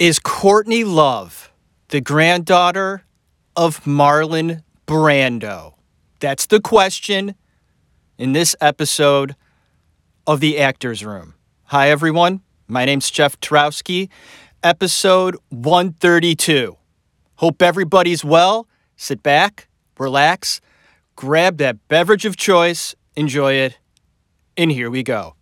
Is Courtney Love the granddaughter of Marlon Brando? That's the question in this episode of The Actors Room. Hi, everyone. My name's Jeff Tarowski, episode 132. Hope everybody's well. Sit back, relax, grab that beverage of choice, enjoy it, and here we go.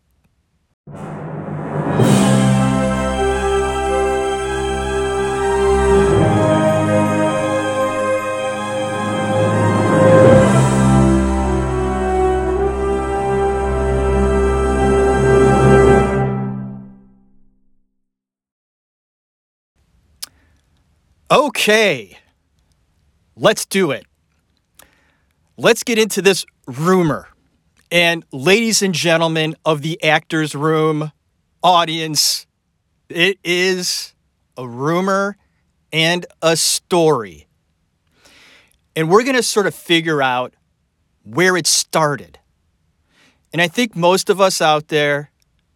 Okay, let's do it. Let's get into this rumor. And, ladies and gentlemen of the Actors Room audience, it is a rumor and a story. And we're going to sort of figure out where it started. And I think most of us out there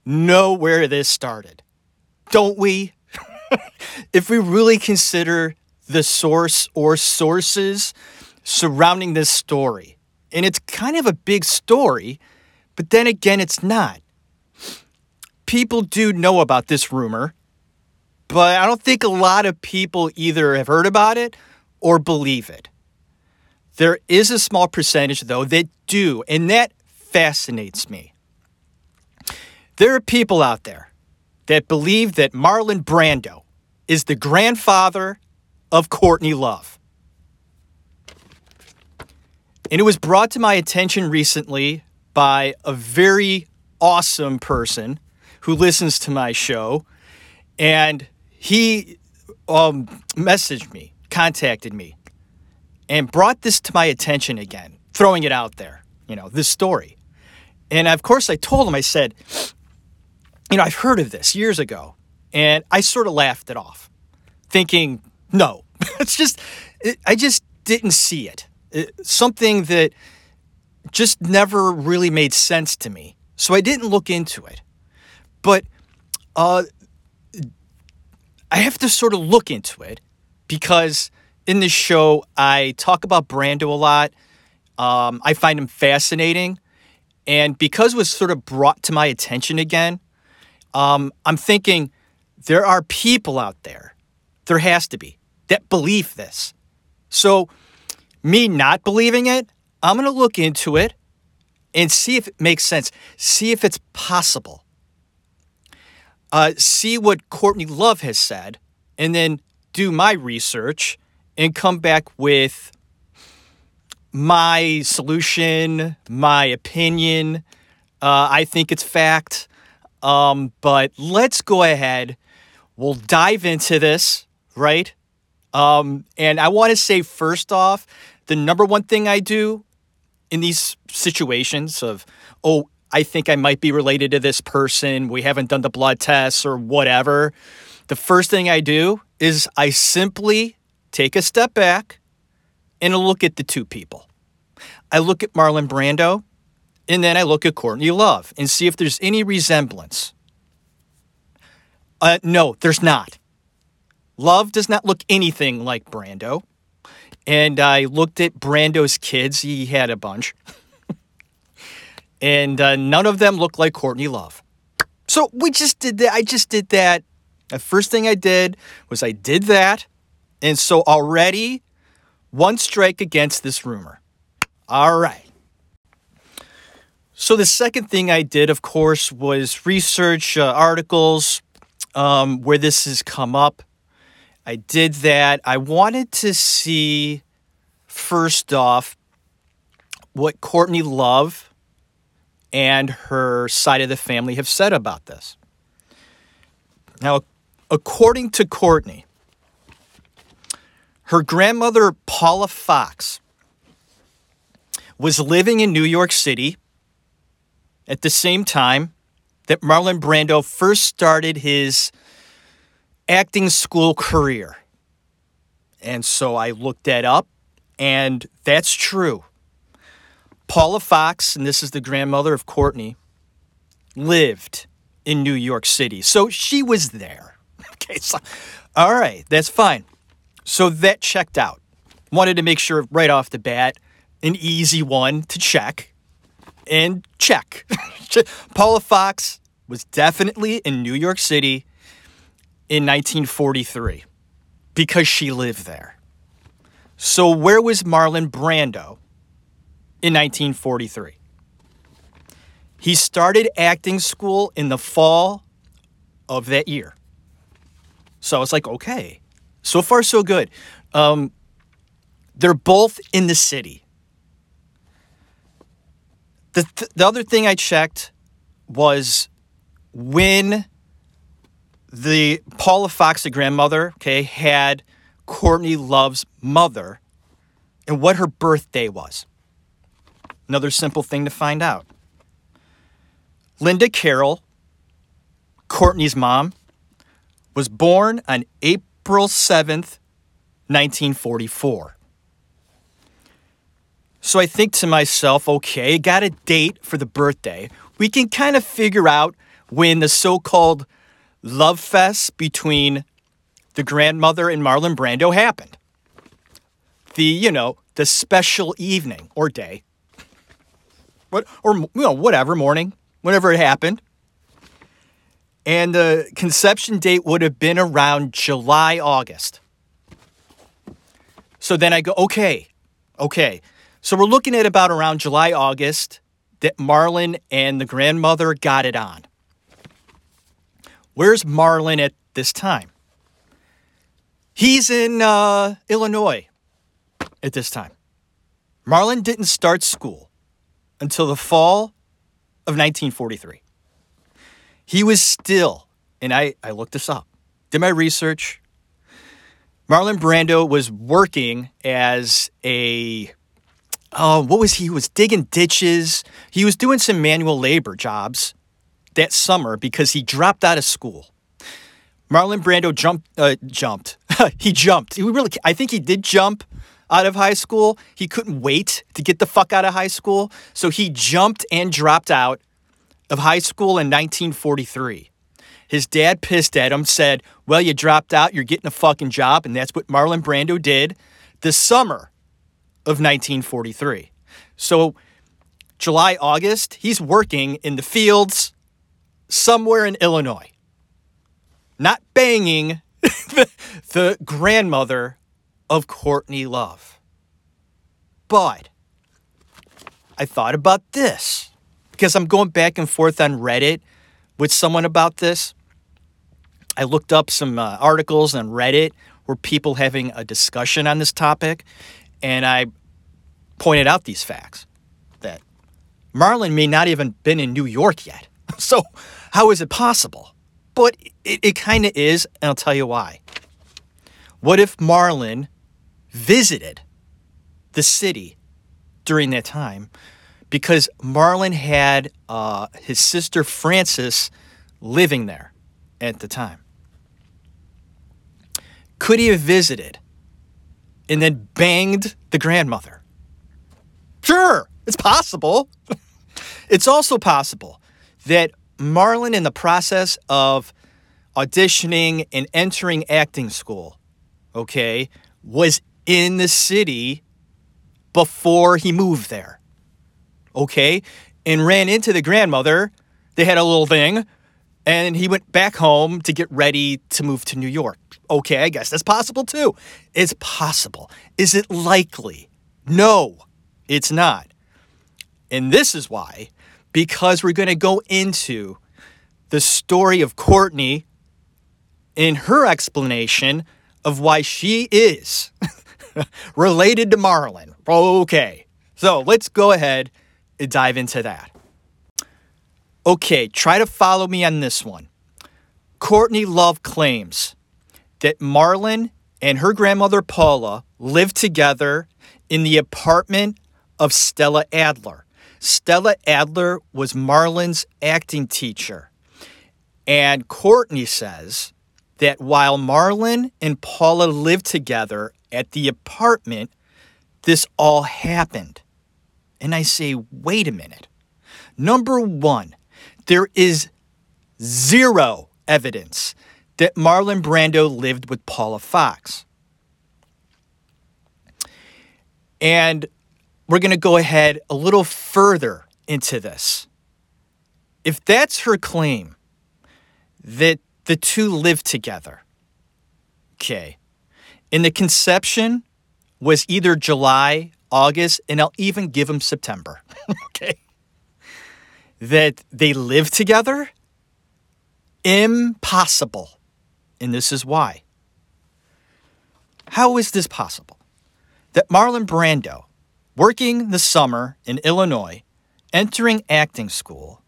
know where this started, don't we? if we really consider the source or sources surrounding this story, and it's kind of a big story, but then again, it's not. People do know about this rumor, but I don't think a lot of people either have heard about it or believe it. There is a small percentage, though, that do, and that fascinates me. There are people out there that believe that Marlon Brando is the grandfather of Courtney Love. And it was brought to my attention recently by a very awesome person who listens to my show. And he um, messaged me, contacted me, and brought this to my attention again, throwing it out there, you know, this story. And of course, I told him, I said, you know, I've heard of this years ago. And I sort of laughed it off, thinking, no, it's just, it, I just didn't see it. it. Something that just never really made sense to me. So I didn't look into it. But uh, I have to sort of look into it because in this show, I talk about Brando a lot. Um, I find him fascinating. And because it was sort of brought to my attention again, um, I'm thinking there are people out there, there has to be, that believe this. So, me not believing it, I'm going to look into it and see if it makes sense, see if it's possible. Uh, see what Courtney Love has said, and then do my research and come back with my solution, my opinion. Uh, I think it's fact. Um, but let's go ahead. We'll dive into this, right? Um, and I want to say first off, the number one thing I do in these situations of, oh, I think I might be related to this person. We haven't done the blood tests or whatever. The first thing I do is I simply take a step back and look at the two people. I look at Marlon Brando and then I look at Courtney Love and see if there's any resemblance. Uh, no, there's not. Love does not look anything like Brando. And I looked at Brando's kids. He had a bunch. and uh, none of them look like Courtney Love. So we just did that. I just did that. The first thing I did was I did that. And so already one strike against this rumor. All right. So the second thing I did, of course, was research uh, articles um, where this has come up. I did that. I wanted to see, first off, what Courtney Love and her side of the family have said about this. Now, according to Courtney, her grandmother, Paula Fox, was living in New York City at the same time that Marlon Brando first started his acting school career. And so I looked that up, and that's true. Paula Fox, and this is the grandmother of Courtney, lived in New York City. So she was there. Okay, so All right, that's fine. So that checked out. Wanted to make sure right off the bat, an easy one to check. And check. Paula Fox was definitely in New York City in 1943 because she lived there. So, where was Marlon Brando in 1943? He started acting school in the fall of that year. So I was like, okay, so far so good. Um, they're both in the city. The, th- the other thing I checked was when the Paula Fox, the grandmother, okay, had Courtney Love's mother and what her birthday was. Another simple thing to find out. Linda Carroll, Courtney's mom, was born on April 7th, 1944. So I think to myself, okay, got a date for the birthday. We can kind of figure out when the so called love fest between the grandmother and Marlon Brando happened. The, you know, the special evening or day. What, or, you know, whatever, morning, whenever it happened. And the conception date would have been around July, August. So then I go, okay, okay. So we're looking at about around July, August that Marlon and the grandmother got it on. Where's Marlon at this time? He's in uh, Illinois at this time. Marlon didn't start school until the fall of 1943. He was still, and I, I looked this up, did my research. Marlon Brando was working as a, oh, what was he? He was digging ditches. He was doing some manual labor jobs that summer because he dropped out of school. Marlon Brando jumped, uh, jumped. he jumped. He really, I think he did jump out of high school. He couldn't wait to get the fuck out of high school. So he jumped and dropped out of high school in 1943. His dad pissed at him, said, Well, you dropped out, you're getting a fucking job. And that's what Marlon Brando did the summer of 1943. So, July, August, he's working in the fields somewhere in Illinois, not banging the, the grandmother of Courtney Love. But I thought about this because I'm going back and forth on Reddit with someone about this. I looked up some uh, articles on Reddit where people having a discussion on this topic, and I pointed out these facts that Marlon may not even been in New York yet. So how is it possible? But it, it kind of is, and I'll tell you why. What if Marlon visited the city during that time because Marlon had uh, his sister Frances living there at the time. Could he have visited and then banged the grandmother? Sure, it's possible. it's also possible that Marlon, in the process of auditioning and entering acting school, okay, was in the city before he moved there. Okay? And ran into the grandmother. They had a little thing. And he went back home to get ready to move to New York. Okay, I guess that's possible too. It's possible. Is it likely? No, it's not. And this is why, because we're going to go into the story of Courtney in her explanation of why she is related to Marlon. Okay, so let's go ahead and dive into that. Okay, try to follow me on this one. Courtney Love claims that Marlon and her grandmother Paula lived together in the apartment of Stella Adler. Stella Adler was Marlon's acting teacher. And Courtney says that while Marlon and Paula lived together at the apartment, this all happened. And I say, wait a minute. Number one, there is zero evidence that Marlon Brando lived with Paula Fox. And we're going to go ahead a little further into this. If that's her claim that the two lived together, okay, and the conception was either July, August, and I'll even give them September, okay, that they live together, impossible. And this is why. How is this possible? That Marlon Brando, working the summer in Illinois, entering acting school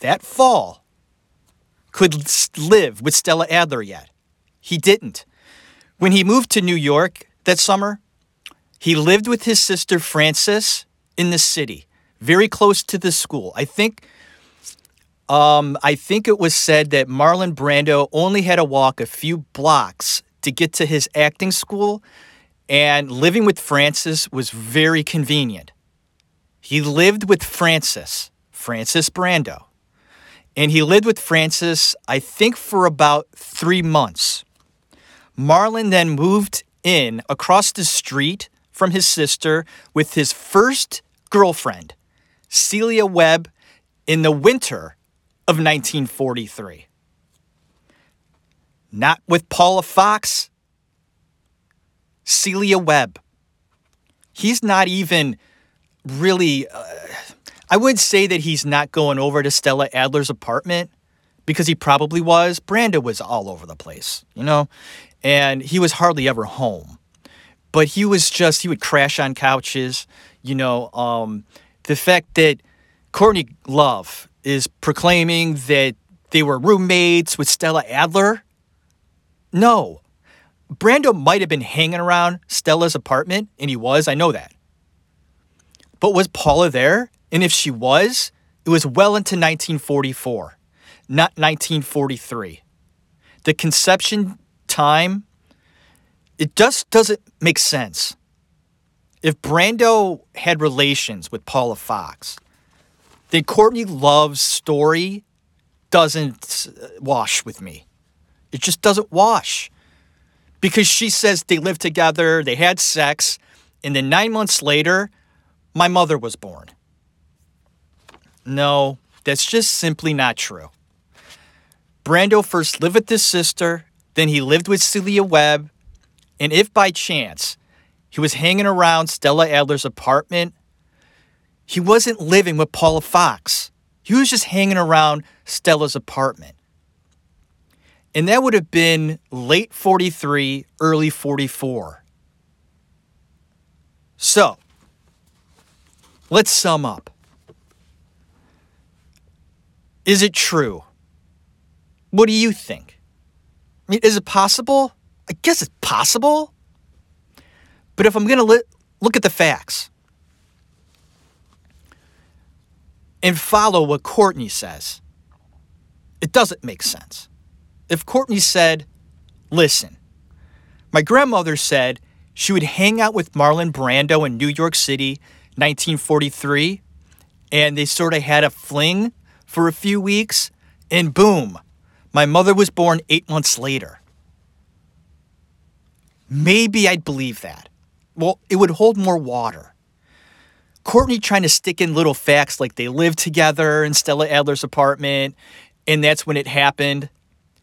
that fall, could live with Stella Adler yet. He didn't. When he moved to New York that summer, he lived with his sister Frances in the city, very close to the school. I think um, I think it was said that Marlon Brando only had to walk a few blocks to get to his acting school, and living with Frances was very convenient. He lived with Frances, Frances Brando. And he lived with Frances, I think, for about three months. Marlon then moved in across the street from his sister with his first girlfriend, Celia Webb, in the winter of 1943. Not with Paula Fox, Celia Webb. He's not even really. Uh, I would say that he's not going over to Stella Adler's apartment because he probably was. Brando was all over the place, you know, and he was hardly ever home. But he was just, he would crash on couches, you know. Um, the fact that Courtney Love is proclaiming that they were roommates with Stella Adler. No. Brando might have been hanging around Stella's apartment, and he was, I know that. But was Paula there? And if she was, it was well into 1944, not 1943. The conception time, it just doesn't make sense. If Brando had relations with Paula Fox, then Courtney Love's story doesn't wash with me. It just doesn't wash. Because she says they lived together, they had sex, and then nine months later, my mother was born. No, that's just simply not true. Brando first lived with his sister, then he lived with Celia Webb, and if by chance he was hanging around Stella Adler's apartment, he wasn't living with Paula Fox. He was just hanging around Stella's apartment. And that would have been late 43, early 44. So, let's sum up. Is it true? What do you think? I mean, is it possible? I guess it's possible. But if I'm going to li- look at the facts and follow what Courtney says, it doesn't make sense. If Courtney said, listen, my grandmother said she would hang out with Marlon Brando in New York City, 1943, and they sort of had a fling for a few weeks, and boom, my mother was born eight months later. Maybe I'd believe that. Well, it would hold more water. Courtney trying to stick in little facts like they lived together in Stella Adler's apartment, and that's when it happened.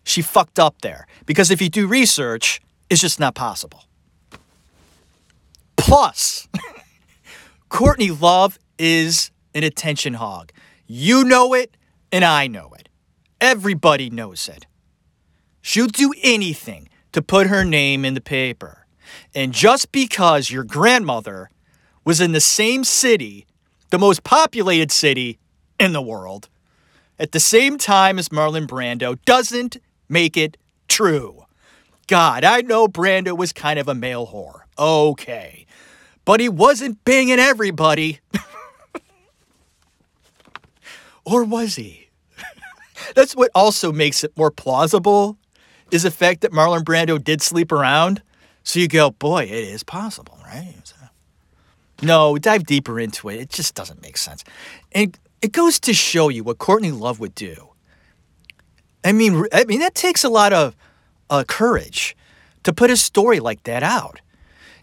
She fucked up there. Because if you do research, it's just not possible. Plus, Courtney Love is an attention hog. You know it, and I know it. Everybody knows it. She'll do anything to put her name in the paper. And just because your grandmother was in the same city, the most populated city in the world, at the same time as Marlon Brando, doesn't make it true. God, I know Brando was kind of a male whore. Okay. But he wasn't banging everybody. Or was he? That's what also makes it more plausible is the fact that Marlon Brando did sleep around. So you go, boy, it is possible, right? No, dive deeper into it. It just doesn't make sense. And it goes to show you what Courtney Love would do. I mean, I mean that takes a lot of uh, courage to put a story like that out.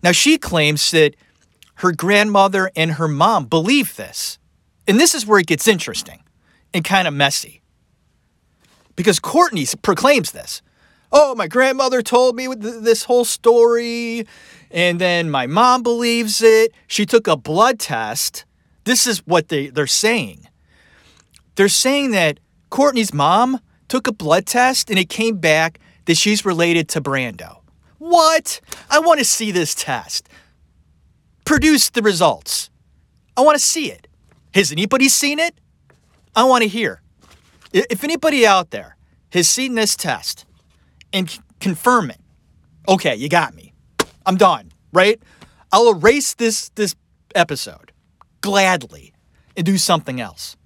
Now, she claims that her grandmother and her mom believe this. And this is where it gets interesting and kind of messy. Because Courtney proclaims this. Oh, my grandmother told me this whole story, and then my mom believes it. She took a blood test. This is what they, they're saying. They're saying that Courtney's mom took a blood test and it came back that she's related to Brando. What? I want to see this test. Produce the results. I want to see it. Has anybody seen it? I want to hear. If anybody out there has seen this test and confirm it, okay, you got me. I'm done, right? I'll erase this this episode gladly and do something else.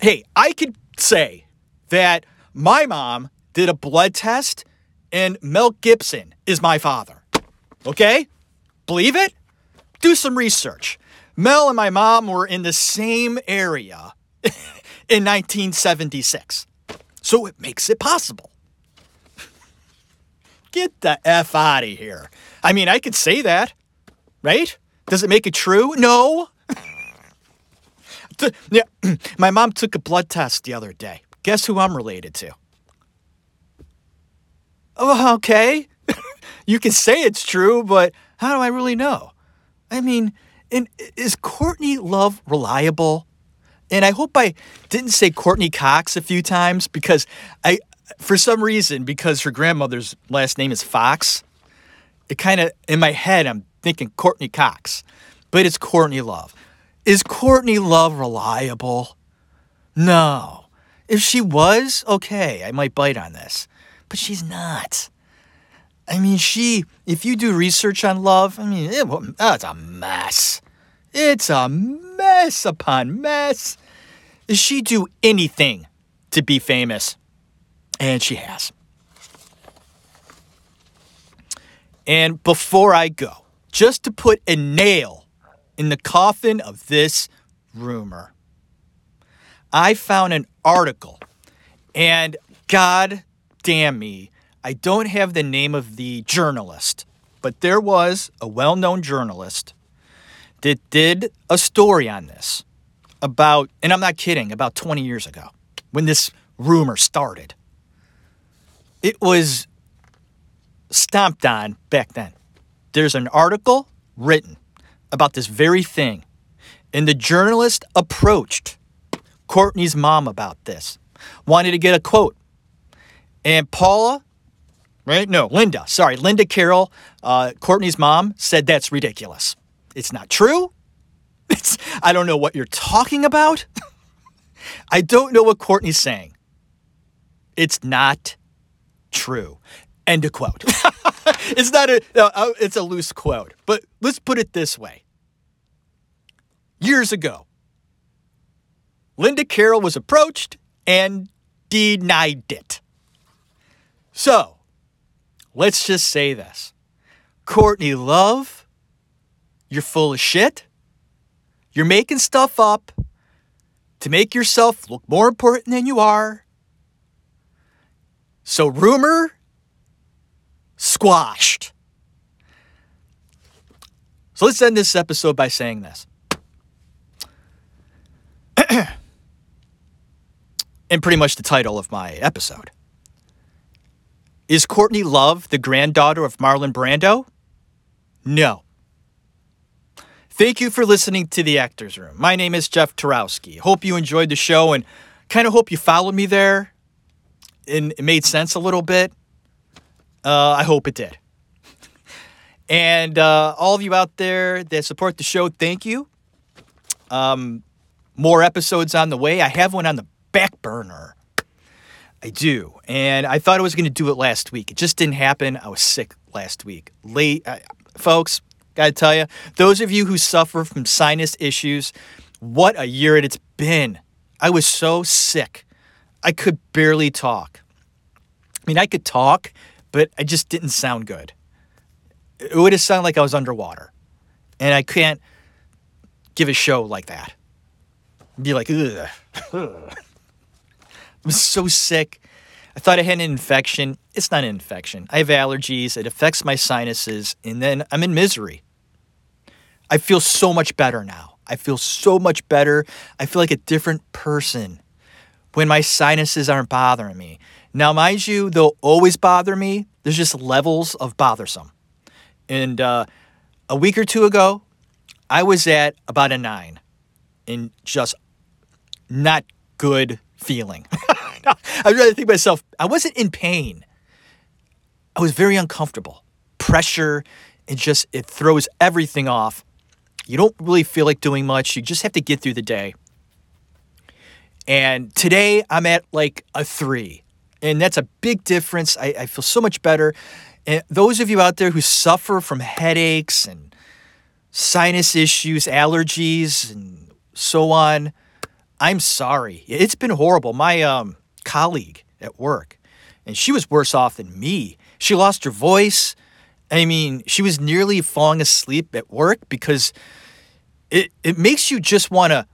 Hey, I could say that my mom did a blood test and Mel Gibson is my father. Okay? Believe it? Do some research. Mel and my mom were in the same area in 1976. So it makes it possible. Get the F out of here. I mean, I could say that, right? Does it make it true? No. yeah, my mom took a blood test the other day. Guess who I'm related to? Oh, okay. you can say it's true, but how do I really know? I mean, and is Courtney Love reliable? And I hope I didn't say Courtney Cox a few times because I, for some reason, because her grandmother's last name is Fox, it kind of, in my head, I'm thinking Courtney Cox, but it's Courtney Love. Is Courtney Love reliable? No. If she was, okay, I might bite on this, but she's not. I mean, she, if you do research on love, I mean, it, it's a mess. It's a mess upon mess. Does she do anything to be famous? And she has. And before I go, just to put a nail in the coffin of this rumor, I found an article, and God damn me, I don't have the name of the journalist, but there was a well known journalist that did a story on this about, and I'm not kidding, about 20 years ago when this rumor started. It was stomped on back then. There's an article written about this very thing, and the journalist approached Courtney's mom about this, wanted to get a quote. And Paula right? No, Linda. Sorry, Linda Carroll, uh, Courtney's mom, said that's ridiculous. It's not true. It's, I don't know what you're talking about. I don't know what Courtney's saying. It's not true. End of quote. it's not a, uh, it's a loose quote, but let's put it this way. Years ago, Linda Carroll was approached and denied it. So, let's just say this Courtney Love, you're full of shit. You're making stuff up to make yourself look more important than you are. So, rumor squashed. So, let's end this episode by saying this. and pretty much the title of my episode. Is Courtney Love the granddaughter of Marlon Brando? No. Thank you for listening to The Actors Room. My name is Jeff Tarowski. Hope you enjoyed the show and kind of hope you followed me there and it made sense a little bit. Uh, I hope it did. And uh, all of you out there that support the show, thank you. Um, more episodes on the way. I have one on the back burner. I do. And I thought I was going to do it last week. It just didn't happen. I was sick last week. Late, uh, folks, got to tell you, those of you who suffer from sinus issues, what a year it's been. I was so sick. I could barely talk. I mean, I could talk, but I just didn't sound good. It would have sounded like I was underwater. And I can't give a show like that. I'd Be like, ugh. I was so sick. I thought I had an infection. It's not an infection. I have allergies. It affects my sinuses, and then I'm in misery. I feel so much better now. I feel so much better. I feel like a different person when my sinuses aren't bothering me. Now, mind you, they'll always bother me. There's just levels of bothersome. And uh, a week or two ago, I was at about a nine and just not good feeling. I'd rather think myself, I wasn't in pain. I was very uncomfortable. Pressure, it just it throws everything off. You don't really feel like doing much. You just have to get through the day. And today I'm at like a three. And that's a big difference. I, I feel so much better. And those of you out there who suffer from headaches and sinus issues, allergies, and so on, I'm sorry. It's been horrible. My um, colleague at work, and she was worse off than me. She lost her voice. I mean, she was nearly falling asleep at work because it, it makes you just want to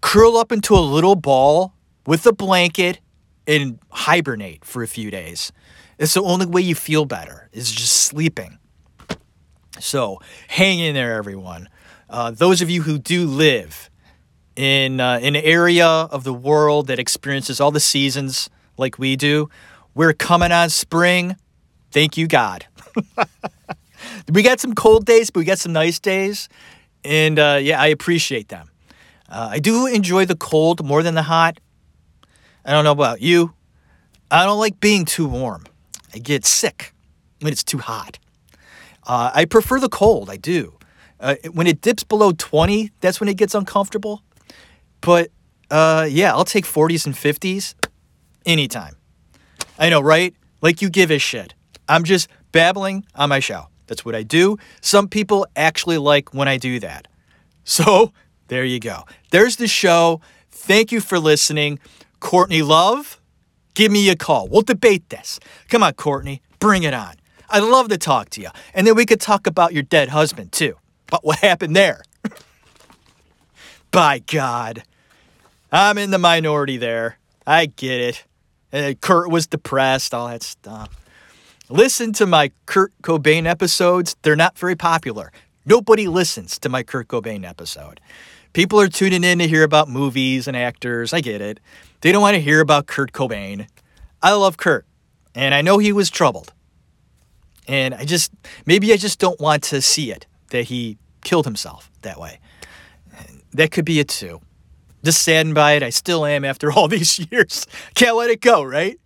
curl up into a little ball with a blanket and hibernate for a few days. It's the only way you feel better is just sleeping. So hang in there, everyone. Uh, those of you who do live in uh, an area of the world that experiences all the seasons like we do, we're coming on spring. Thank you, God. we got some cold days, but we got some nice days. And uh, yeah, I appreciate them. Uh, I do enjoy the cold more than the hot. I don't know about you. I don't like being too warm. I get sick when it's too hot. Uh, I prefer the cold. I do. Uh, when it dips below 20, that's when it gets uncomfortable. But uh, yeah, I'll take 40s and 50s anytime. I know, right? Like you give a shit. I'm just babbling on my show. That's what I do. Some people actually like when I do that. So there you go. There's the show. Thank you for listening. Courtney Love, give me a call. We'll debate this. Come on, Courtney, bring it on. I'd love to talk to you. And then we could talk about your dead husband, too. But what happened there? By God. I'm in the minority there. I get it. Uh, Kurt was depressed, all that stuff. Listen to my Kurt Cobain episodes. They're not very popular. Nobody listens to my Kurt Cobain episode. People are tuning in to hear about movies and actors. I get it. They don't want to hear about Kurt Cobain. I love Kurt, and I know he was troubled. And I just, maybe I just don't want to see it that he killed himself that way. That could be it too just saddened by it. I still am after all these years. Can't let it go, right?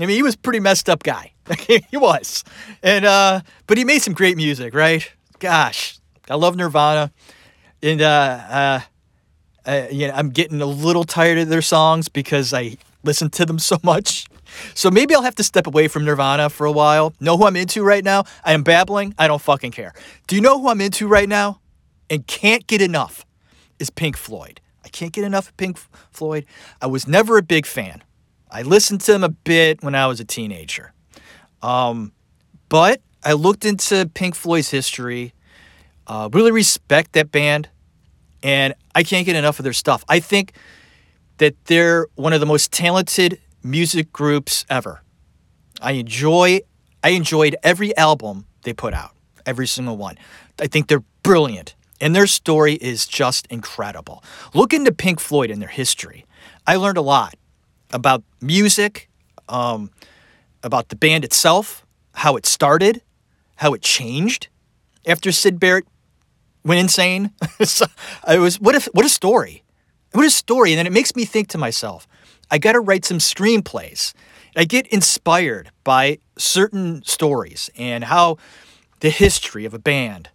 I mean, he was pretty messed up guy. he was. And uh but he made some great music, right? Gosh, I love Nirvana. And uh uh, uh you know, I'm getting a little tired of their songs because I listen to them so much. So maybe I'll have to step away from Nirvana for a while. Know who I'm into right now? I am babbling. I don't fucking care. Do you know who I'm into right now? And can't get enough is Pink Floyd. I can't get enough of Pink Floyd. I was never a big fan. I listened to them a bit when I was a teenager. Um, but I looked into Pink Floyd's history, uh, really respect that band, and I can't get enough of their stuff. I think that they're one of the most talented music groups ever. I enjoy I enjoyed every album they put out, every single one. I think they're brilliant. And their story is just incredible. Look into Pink Floyd and their history. I learned a lot about music, um, about the band itself, how it started, how it changed after Syd Barrett went insane. so I was what a what a story. What a story. And then it makes me think to myself, I got to write some screenplays. I get inspired by certain stories and how the history of a band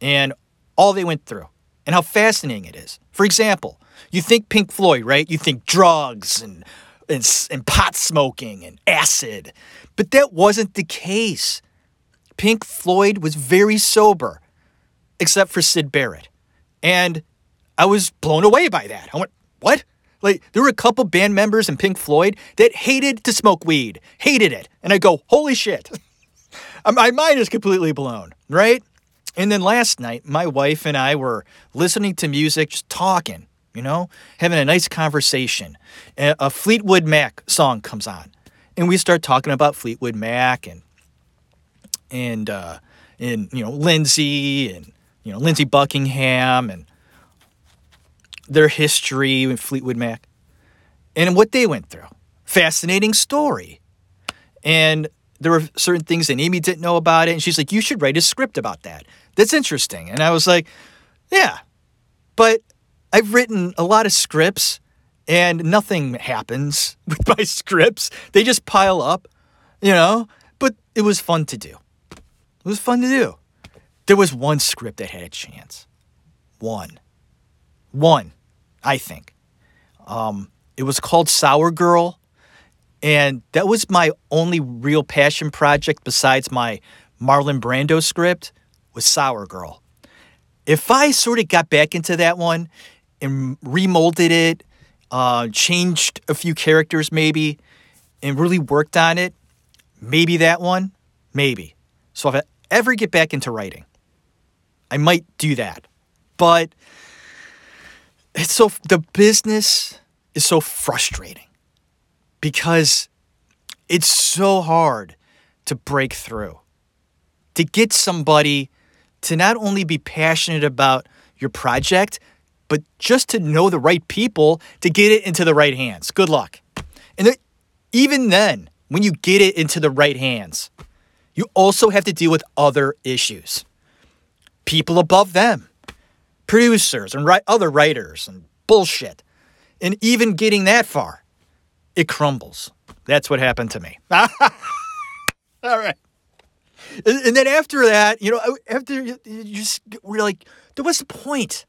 and all they went through and how fascinating it is. For example, you think Pink Floyd, right? You think drugs and, and, and pot smoking and acid, but that wasn't the case. Pink Floyd was very sober, except for Syd Barrett. And I was blown away by that. I went, what? Like, there were a couple band members in Pink Floyd that hated to smoke weed, hated it. And I go, holy shit. My mind is completely blown, right? And then last night, my wife and I were listening to music, just talking, you know, having a nice conversation. A Fleetwood Mac song comes on. and we start talking about Fleetwood Mac and and uh, and you know Lindsey and you know Lindsey Buckingham and their history with Fleetwood Mac and what they went through. Fascinating story. And there were certain things that Amy didn't know about it. And she's like, You should write a script about that. That's interesting. And I was like, Yeah. But I've written a lot of scripts and nothing happens with my scripts. They just pile up, you know? But it was fun to do. It was fun to do. There was one script that had a chance. One. One, I think. Um, it was called Sour Girl. And that was my only real passion project besides my Marlon Brando script was Sour Girl. If I sort of got back into that one and remolded it, uh, changed a few characters maybe, and really worked on it, maybe that one, maybe. So if I ever get back into writing, I might do that. But it's so the business is so frustrating because it's so hard to break through. To get somebody to not only be passionate about your project, but just to know the right people to get it into the right hands. Good luck. And even then, when you get it into the right hands, you also have to deal with other issues. People above them, producers and other writers and bullshit. And even getting that far, it crumbles. That's what happened to me. All right. And then after that, you know, after you just, we're like, there was a point?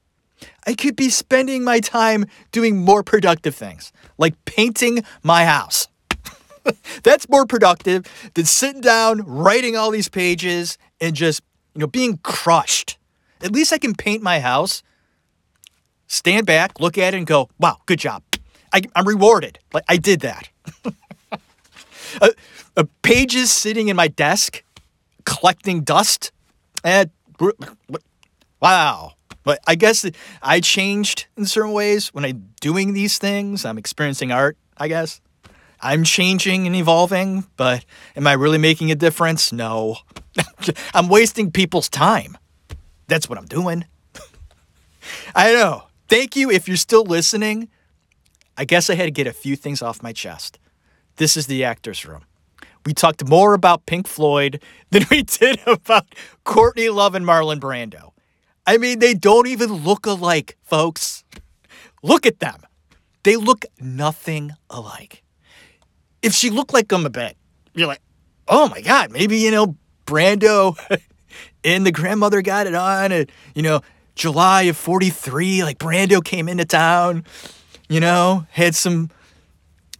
I could be spending my time doing more productive things, like painting my house. That's more productive than sitting down, writing all these pages, and just, you know, being crushed. At least I can paint my house, stand back, look at it, and go, wow, good job. I, am rewarded. Like, I did that. uh, uh, pages sitting in my desk, collecting dust. And wow. But I guess I changed in certain ways when I'm doing these things. I'm experiencing art, I guess. I'm changing and evolving, but am I really making a difference? No. I'm wasting people's time. That's what I'm doing. I know. Thank you if you're still listening. I guess I had to get a few things off my chest. This is the actor's room. We talked more about Pink Floyd than we did about Courtney Love and Marlon Brando. I mean, they don't even look alike, folks. Look at them. They look nothing alike. If she looked like them a bit, you're like, oh my God, maybe, you know, Brando and the grandmother got it on and, you know, July of 43, like Brando came into town, you know, had some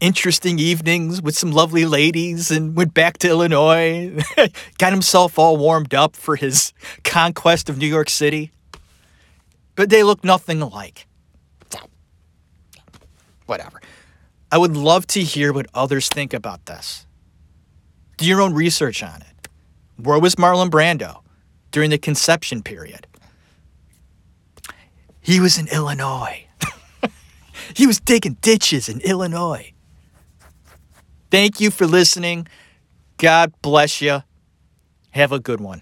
interesting evenings with some lovely ladies and went back to Illinois, got himself all warmed up for his conquest of New York City. But they look nothing alike. Whatever. I would love to hear what others think about this. Do your own research on it. Where was Marlon Brando during the conception period? He was in Illinois. he was digging ditches in Illinois. Thank you for listening. God bless you. Have a good one.